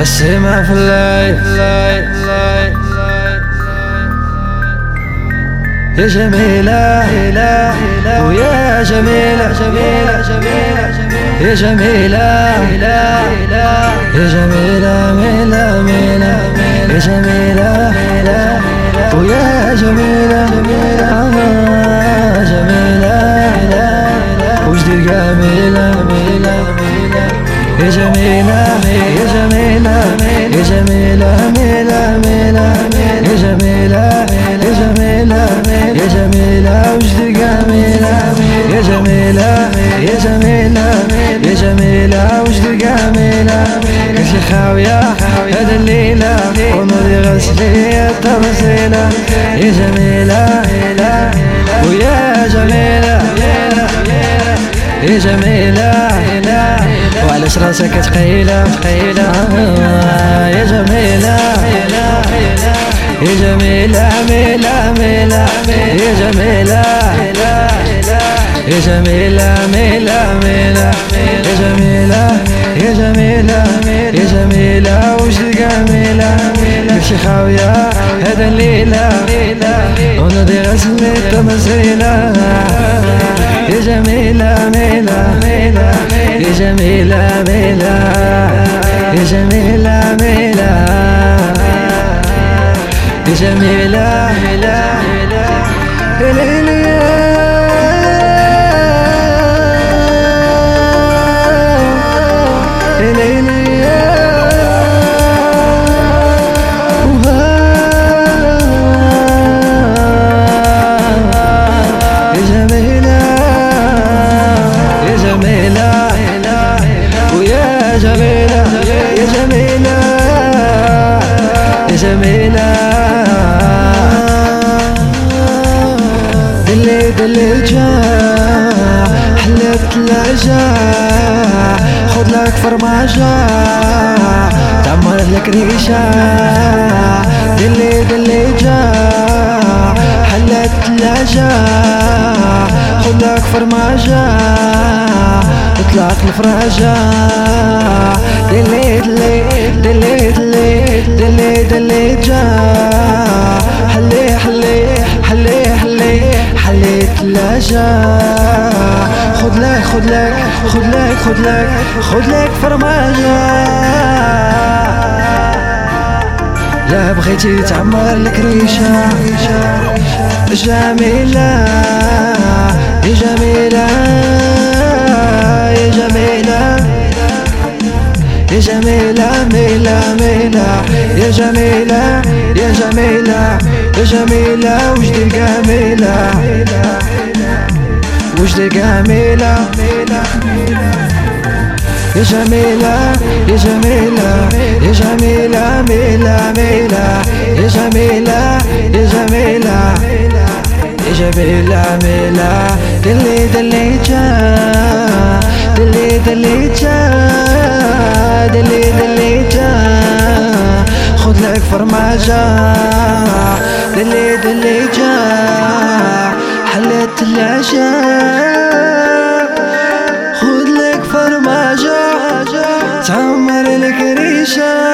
السماء في الليل يا جميلة ويا جميلة جميلة يا جميلة يا جميلة ميلة ميلة يا جميلة ويا جميلة جميلة جميلة يا جميلة يا جميلة ميلة ميلة يا جميلة يا جميلة يا جميلة وجدي جميلة يا جميلة يا جميلة يا جميلة وجدي جميلة كلشي خاوية هذا الليلة ونوري غسلي التفصيلة يا جميلة ويا جميلة يا جميلة وعلاش راسك ثقيلة ثقيلة يا جميلة يا جميلة ميلة ميلة يا جميلة يا جميلة ميلة ميلة يا جميلة يا جميلة يا جميلة وش جميلة؟ كلشي خاوية هذا الليلة. ونضي غسلي التمثيلة يا جميلة ميلة ميلة يا جميلة ميلة يا جميلة ميلة يا جميلة ميلة جميلة. دلي دلي جا حلت لجا خذ لك فرماجة تعمر لك ريشة. دلي دلي جا حلت لجا خذ لك فرماجة. اطلق الفراجة دلي دلي دلي دلي دلي دلي جا. حلي حلي حلي حلي. حليت لا جا. خذ لك خذ لك خذ لك خذ لك خذ لك فرماجة لا بغيتي تعمر لك ريشة. جميلة جميلة. يا جميلة ميلة ميلة. يا جميلة يا جميلة. يا جميلة وجدي جميلة وجدي جميلة يا جميلة يا جميلة. يا جميلة ميلة ميلة. يا جميلة يا جميلة. يا جميلة ميلة. دلي دلي جا. دلي دلي جا. دلي دلي جا. خد لك فرماجة. دلي دلي جا. حلت العشاء. خد لك فرماجة. تعمر لك ريشة.